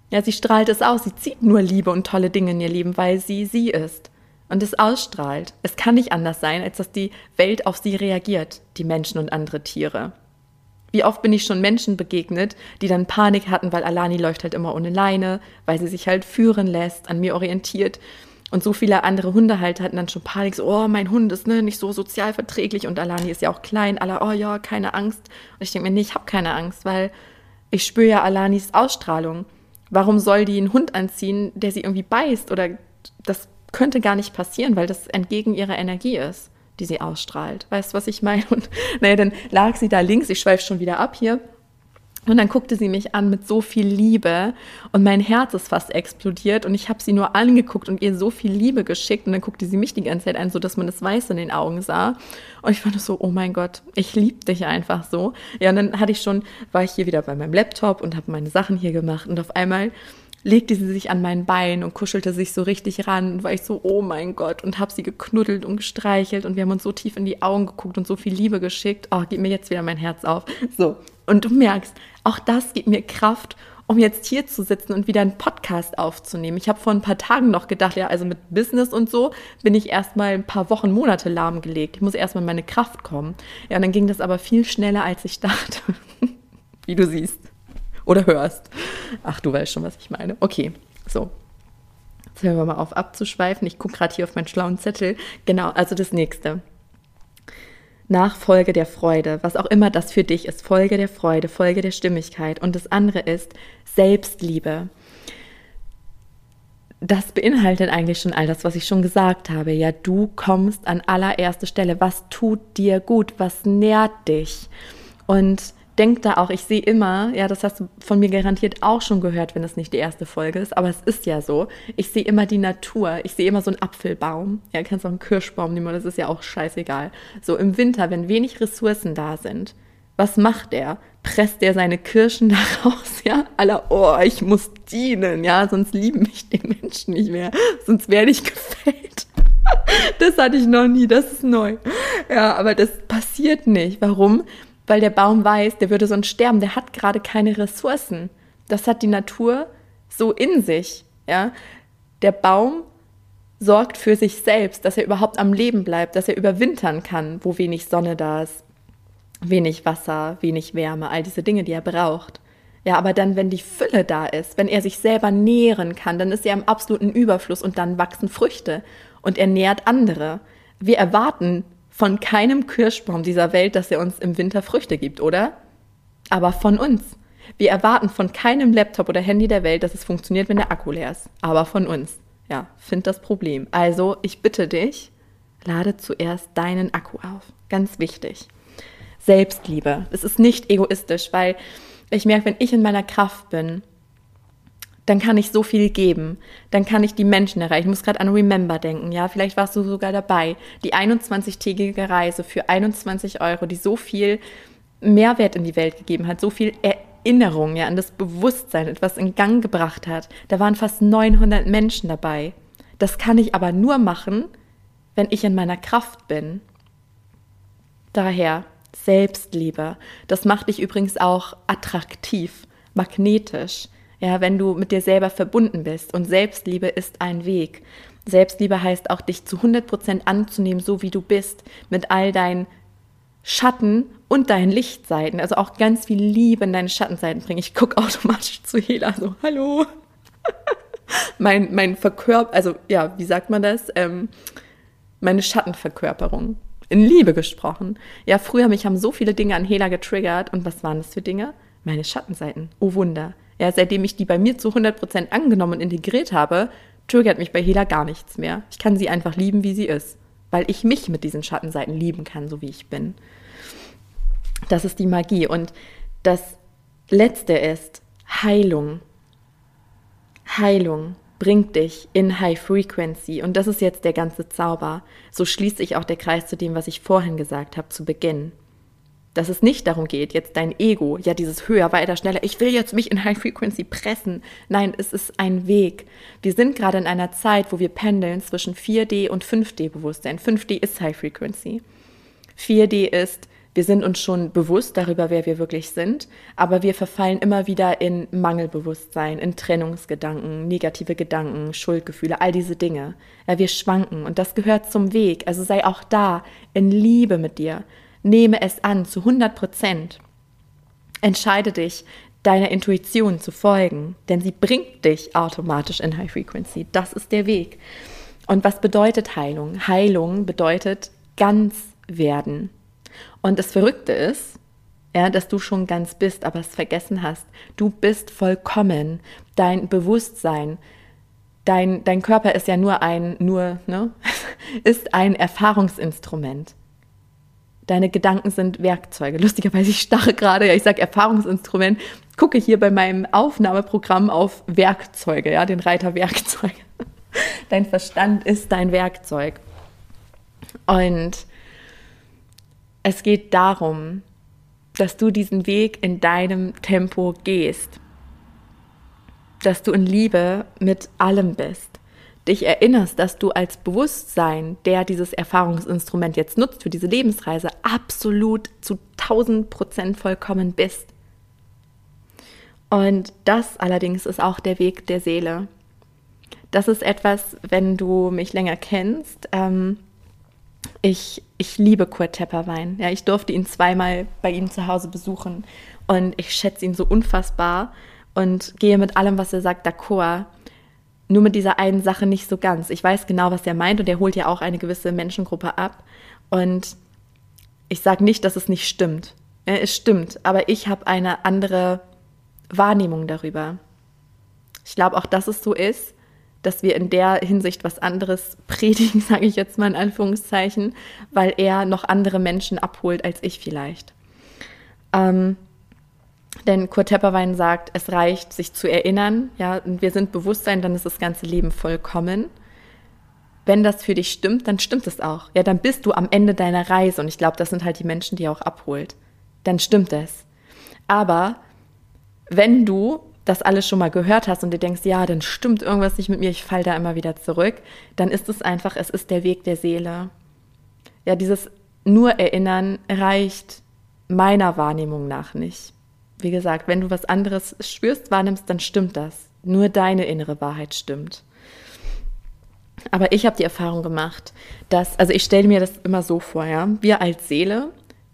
Ja, sie strahlt es aus, sie zieht nur Liebe und tolle Dinge in ihr Leben, weil sie sie ist und es ausstrahlt. Es kann nicht anders sein, als dass die Welt auf sie reagiert, die Menschen und andere Tiere. Wie oft bin ich schon Menschen begegnet, die dann Panik hatten, weil Alani läuft halt immer ohne Leine, weil sie sich halt führen lässt, an mir orientiert. Und so viele andere Hundehalter hatten dann schon Panik, so, oh, mein Hund ist ne, nicht so sozial verträglich und Alani ist ja auch klein, alle, oh ja, keine Angst. Und ich denke mir, nee, ich habe keine Angst, weil ich spüre ja Alanis Ausstrahlung. Warum soll die einen Hund anziehen, der sie irgendwie beißt? Oder das könnte gar nicht passieren, weil das entgegen ihrer Energie ist die sie ausstrahlt. Weißt du, was ich meine? Und naja, dann lag sie da links, ich schweife schon wieder ab hier. Und dann guckte sie mich an mit so viel Liebe und mein Herz ist fast explodiert und ich habe sie nur angeguckt und ihr so viel Liebe geschickt und dann guckte sie mich die ganze Zeit an, so dass man das Weiß in den Augen sah. Und ich fand so, oh mein Gott, ich liebe dich einfach so. Ja, und dann hatte ich schon, war ich hier wieder bei meinem Laptop und habe meine Sachen hier gemacht und auf einmal legte sie sich an mein Bein und kuschelte sich so richtig ran und war ich so, oh mein Gott, und habe sie geknuddelt und gestreichelt und wir haben uns so tief in die Augen geguckt und so viel Liebe geschickt. Oh, gib mir jetzt wieder mein Herz auf. So. Und du merkst, auch das gibt mir Kraft, um jetzt hier zu sitzen und wieder einen Podcast aufzunehmen. Ich habe vor ein paar Tagen noch gedacht, ja, also mit Business und so bin ich erstmal ein paar Wochen, Monate lahmgelegt. Ich muss erstmal in meine Kraft kommen. Ja, und dann ging das aber viel schneller, als ich dachte. Wie du siehst oder hörst. Ach, du weißt schon, was ich meine. Okay, so. Jetzt hören wir mal auf abzuschweifen. Ich gucke gerade hier auf meinen schlauen Zettel. Genau, also das nächste. Nachfolge der Freude, was auch immer das für dich ist. Folge der Freude, Folge der Stimmigkeit. Und das andere ist Selbstliebe. das beinhaltet eigentlich schon all das, was ich schon gesagt habe. Ja, du kommst an allererste Stelle. Was tut dir gut? Was nährt dich? Und denk da auch, ich sehe immer, ja, das hast du von mir garantiert auch schon gehört, wenn es nicht die erste Folge ist, aber es ist ja so. Ich sehe immer die Natur. Ich sehe immer so einen Apfelbaum. Ja, kannst auch einen Kirschbaum nehmen, das ist ja auch scheißegal. So im Winter, wenn wenig Ressourcen da sind, was macht er? Presst er seine Kirschen da raus, ja? Aller, oh, ich muss dienen, ja? Sonst lieben mich die Menschen nicht mehr. Sonst werde ich gefällt. Das hatte ich noch nie, das ist neu. Ja, aber das passiert nicht. Warum? Weil der Baum weiß, der würde sonst sterben. Der hat gerade keine Ressourcen. Das hat die Natur so in sich, ja? Der Baum sorgt für sich selbst, dass er überhaupt am Leben bleibt, dass er überwintern kann, wo wenig Sonne da ist, wenig Wasser, wenig Wärme, all diese Dinge, die er braucht. Ja, aber dann, wenn die Fülle da ist, wenn er sich selber nähren kann, dann ist er im absoluten Überfluss und dann wachsen Früchte und er nährt andere. Wir erwarten von keinem Kirschbaum dieser Welt, dass er uns im Winter Früchte gibt, oder? Aber von uns. Wir erwarten von keinem Laptop oder Handy der Welt, dass es funktioniert, wenn der Akku leer ist. Aber von uns. Ja, find das Problem. Also, ich bitte dich, lade zuerst deinen Akku auf. Ganz wichtig. Selbstliebe. Es ist nicht egoistisch, weil ich merke, wenn ich in meiner Kraft bin, dann kann ich so viel geben. Dann kann ich die Menschen erreichen. Ich muss gerade an Remember denken, ja. Vielleicht warst du sogar dabei. Die 21-tägige Reise für 21 Euro, die so viel Mehrwert in die Welt gegeben hat, so viel Erinnerung, ja, an das Bewusstsein, etwas in Gang gebracht hat. Da waren fast 900 Menschen dabei. Das kann ich aber nur machen, wenn ich in meiner Kraft bin. Daher Selbstliebe. Das macht dich übrigens auch attraktiv, magnetisch. Ja, wenn du mit dir selber verbunden bist. Und Selbstliebe ist ein Weg. Selbstliebe heißt auch, dich zu 100% anzunehmen, so wie du bist, mit all deinen Schatten und deinen Lichtseiten. Also auch ganz viel Liebe in deine Schattenseiten bringen. Ich gucke automatisch zu Hela so, hallo. mein, mein Verkörper, also ja, wie sagt man das? Ähm, meine Schattenverkörperung in Liebe gesprochen. Ja, früher mich haben so viele Dinge an Hela getriggert. Und was waren das für Dinge? Meine Schattenseiten. Oh Wunder. Ja, seitdem ich die bei mir zu 100% angenommen und integriert habe, triggert mich bei Hela gar nichts mehr. Ich kann sie einfach lieben, wie sie ist. Weil ich mich mit diesen Schattenseiten lieben kann, so wie ich bin. Das ist die Magie. Und das Letzte ist Heilung. Heilung bringt dich in High Frequency. Und das ist jetzt der ganze Zauber. So schließt sich auch der Kreis zu dem, was ich vorhin gesagt habe, zu Beginn. Dass es nicht darum geht, jetzt dein Ego, ja, dieses höher, weiter, schneller, ich will jetzt mich in High Frequency pressen. Nein, es ist ein Weg. Wir sind gerade in einer Zeit, wo wir pendeln zwischen 4D und 5D-Bewusstsein. 5D ist High Frequency. 4D ist wir sind uns schon bewusst darüber, wer wir wirklich sind, aber wir verfallen immer wieder in Mangelbewusstsein, in Trennungsgedanken, negative Gedanken, Schuldgefühle, all diese Dinge. Ja, wir schwanken und das gehört zum Weg. Also sei auch da in Liebe mit dir. Nehme es an zu 100 Prozent. Entscheide dich, deiner Intuition zu folgen, denn sie bringt dich automatisch in High Frequency. Das ist der Weg. Und was bedeutet Heilung? Heilung bedeutet ganz werden. Und das Verrückte ist, ja, dass du schon ganz bist, aber es vergessen hast. Du bist vollkommen. Dein Bewusstsein, dein, dein Körper ist ja nur ein, nur, ne, ist ein Erfahrungsinstrument. Deine Gedanken sind Werkzeuge. Lustigerweise, ich starre gerade, ja, ich sage Erfahrungsinstrument, gucke hier bei meinem Aufnahmeprogramm auf Werkzeuge, ja, den Reiter Werkzeuge. Dein Verstand ist dein Werkzeug. Und es geht darum, dass du diesen Weg in deinem Tempo gehst, dass du in Liebe mit allem bist, dich erinnerst, dass du als Bewusstsein, der dieses Erfahrungsinstrument jetzt nutzt für diese Lebensreise, absolut zu 1000 Prozent vollkommen bist. Und das allerdings ist auch der Weg der Seele. Das ist etwas, wenn du mich länger kennst, ähm, ich, ich liebe Kurt Tepperwein. Ja, ich durfte ihn zweimal bei ihm zu Hause besuchen und ich schätze ihn so unfassbar und gehe mit allem, was er sagt, d'accord. Nur mit dieser einen Sache nicht so ganz. Ich weiß genau, was er meint und er holt ja auch eine gewisse Menschengruppe ab. Und ich sage nicht, dass es nicht stimmt. Es stimmt, aber ich habe eine andere Wahrnehmung darüber. Ich glaube auch, dass es so ist, dass wir in der Hinsicht was anderes predigen, sage ich jetzt mal in Anführungszeichen, weil er noch andere Menschen abholt als ich vielleicht. Ähm, denn Kurt Tepperwein sagt, es reicht, sich zu erinnern, ja, und wir sind Bewusstsein, dann ist das ganze Leben vollkommen. Wenn das für dich stimmt, dann stimmt es auch. Ja, dann bist du am Ende deiner Reise und ich glaube, das sind halt die Menschen, die er auch abholt. Dann stimmt es. Aber wenn du das alles schon mal gehört hast und dir denkst, ja, dann stimmt irgendwas nicht mit mir, ich falle da immer wieder zurück, dann ist es einfach, es ist der Weg der Seele. Ja, dieses nur Erinnern reicht meiner Wahrnehmung nach nicht. Wie gesagt, wenn du was anderes spürst, wahrnimmst, dann stimmt das. Nur deine innere Wahrheit stimmt. Aber ich habe die Erfahrung gemacht, dass, also ich stelle mir das immer so vor, ja, wir als Seele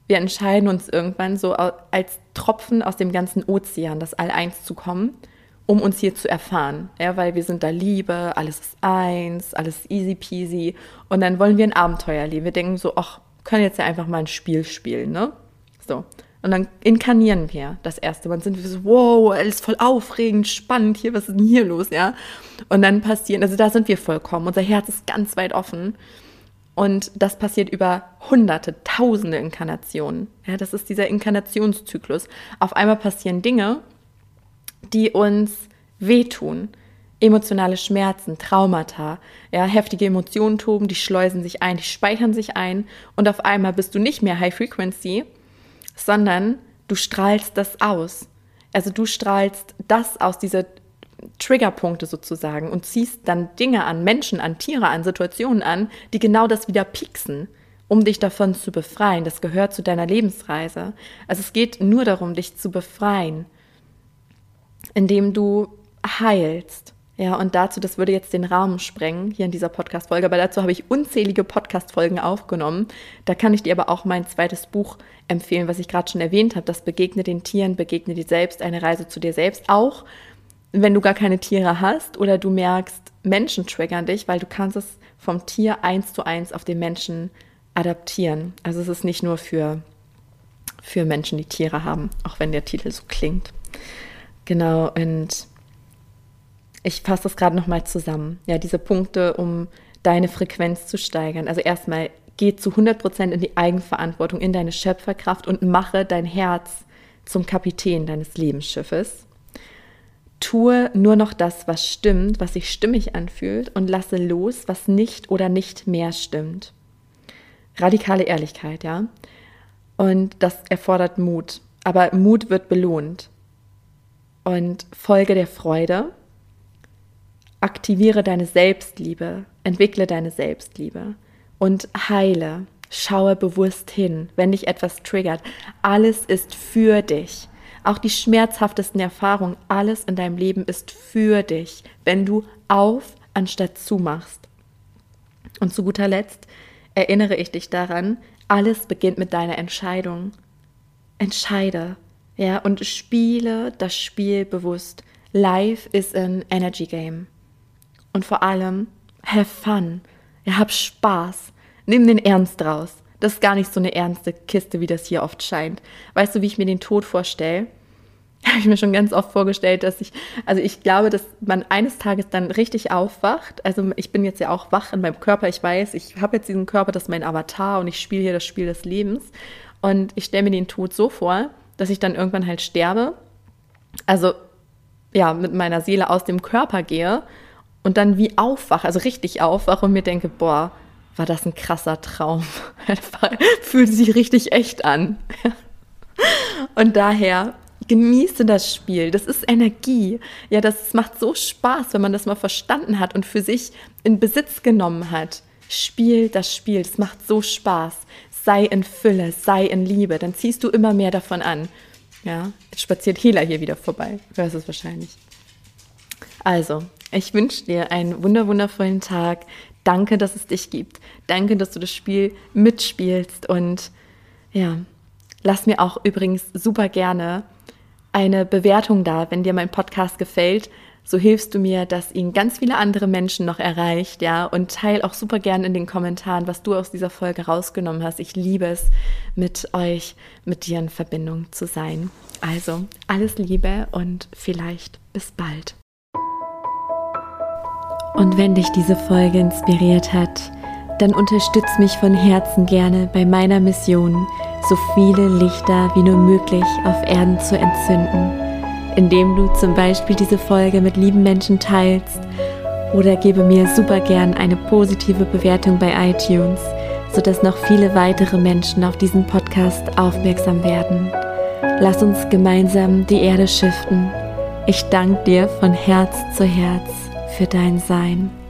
wir entscheiden uns irgendwann so als Tropfen aus dem ganzen Ozean, das All eins zu kommen, um uns hier zu erfahren. Ja, weil wir sind da Liebe, alles ist eins, alles easy peasy. Und dann wollen wir ein Abenteuer leben. Wir denken so, ach, können jetzt ja einfach mal ein Spiel spielen, ne? So. Und dann inkarnieren wir das erste Mal. Dann sind wir so, wow, alles voll aufregend, spannend, hier, was ist denn hier los, ja? Und dann passieren, also da sind wir vollkommen. Unser Herz ist ganz weit offen. Und das passiert über hunderte, tausende Inkarnationen. Ja, das ist dieser Inkarnationszyklus. Auf einmal passieren Dinge, die uns wehtun. Emotionale Schmerzen, Traumata, ja, heftige Emotionen toben, die schleusen sich ein, die speichern sich ein und auf einmal bist du nicht mehr High Frequency, sondern du strahlst das aus. Also du strahlst das aus, dieser Triggerpunkte sozusagen und ziehst dann Dinge an, Menschen an, Tiere an, Situationen an, die genau das wieder pieksen, um dich davon zu befreien. Das gehört zu deiner Lebensreise. Also es geht nur darum, dich zu befreien, indem du heilst. Ja, und dazu, das würde jetzt den Rahmen sprengen, hier in dieser Podcast-Folge, aber dazu habe ich unzählige Podcast-Folgen aufgenommen. Da kann ich dir aber auch mein zweites Buch empfehlen, was ich gerade schon erwähnt habe, das Begegne den Tieren, Begegne dir selbst, eine Reise zu dir selbst. Auch wenn du gar keine Tiere hast oder du merkst, Menschen triggern dich, weil du kannst es vom Tier eins zu eins auf den Menschen adaptieren. Also es ist nicht nur für, für Menschen, die Tiere haben, auch wenn der Titel so klingt. Genau, und ich fasse das gerade nochmal zusammen. Ja, diese Punkte, um deine Frequenz zu steigern. Also erstmal, geh zu 100% in die Eigenverantwortung, in deine Schöpferkraft und mache dein Herz zum Kapitän deines Lebensschiffes tue nur noch das, was stimmt, was sich stimmig anfühlt und lasse los, was nicht oder nicht mehr stimmt. Radikale Ehrlichkeit, ja. Und das erfordert Mut. Aber Mut wird belohnt. Und folge der Freude. Aktiviere deine Selbstliebe. Entwickle deine Selbstliebe. Und heile. Schaue bewusst hin, wenn dich etwas triggert. Alles ist für dich. Auch die schmerzhaftesten Erfahrungen, alles in deinem Leben ist für dich, wenn du auf anstatt zu machst. Und zu guter Letzt erinnere ich dich daran, alles beginnt mit deiner Entscheidung. Entscheide, ja, und spiele das Spiel bewusst. Life is an energy game. Und vor allem, have fun. Ja, hab Spaß. Nimm den Ernst raus. Das ist gar nicht so eine ernste Kiste, wie das hier oft scheint. Weißt du, wie ich mir den Tod vorstelle? Habe ich mir schon ganz oft vorgestellt, dass ich, also ich glaube, dass man eines Tages dann richtig aufwacht. Also ich bin jetzt ja auch wach in meinem Körper. Ich weiß, ich habe jetzt diesen Körper, das ist mein Avatar und ich spiele hier das Spiel des Lebens. Und ich stelle mir den Tod so vor, dass ich dann irgendwann halt sterbe. Also ja, mit meiner Seele aus dem Körper gehe und dann wie aufwache, also richtig aufwache und mir denke, boah, war das ein krasser Traum. Fühlt sich richtig echt an. Und daher genieße das Spiel. Das ist Energie. Ja, das macht so Spaß, wenn man das mal verstanden hat und für sich in Besitz genommen hat. Spiel das Spiel. Das macht so Spaß. Sei in Fülle, sei in Liebe. Dann ziehst du immer mehr davon an. Ja, jetzt spaziert Hela hier wieder vorbei. Du hörst es wahrscheinlich. Also, ich wünsche dir einen wunderwundervollen Tag. Danke, dass es dich gibt. Danke, dass du das Spiel mitspielst. Und ja, lass mir auch übrigens super gerne eine Bewertung da, wenn dir mein Podcast gefällt. So hilfst du mir, dass ihn ganz viele andere Menschen noch erreicht, ja. Und teil auch super gerne in den Kommentaren, was du aus dieser Folge rausgenommen hast. Ich liebe es, mit euch, mit dir in Verbindung zu sein. Also, alles Liebe und vielleicht bis bald. Und wenn dich diese Folge inspiriert hat, dann unterstütz mich von Herzen gerne bei meiner Mission, so viele Lichter wie nur möglich auf Erden zu entzünden, indem du zum Beispiel diese Folge mit lieben Menschen teilst oder gebe mir super gern eine positive Bewertung bei iTunes, sodass noch viele weitere Menschen auf diesen Podcast aufmerksam werden. Lass uns gemeinsam die Erde schiften. Ich danke dir von Herz zu Herz für dein Sein.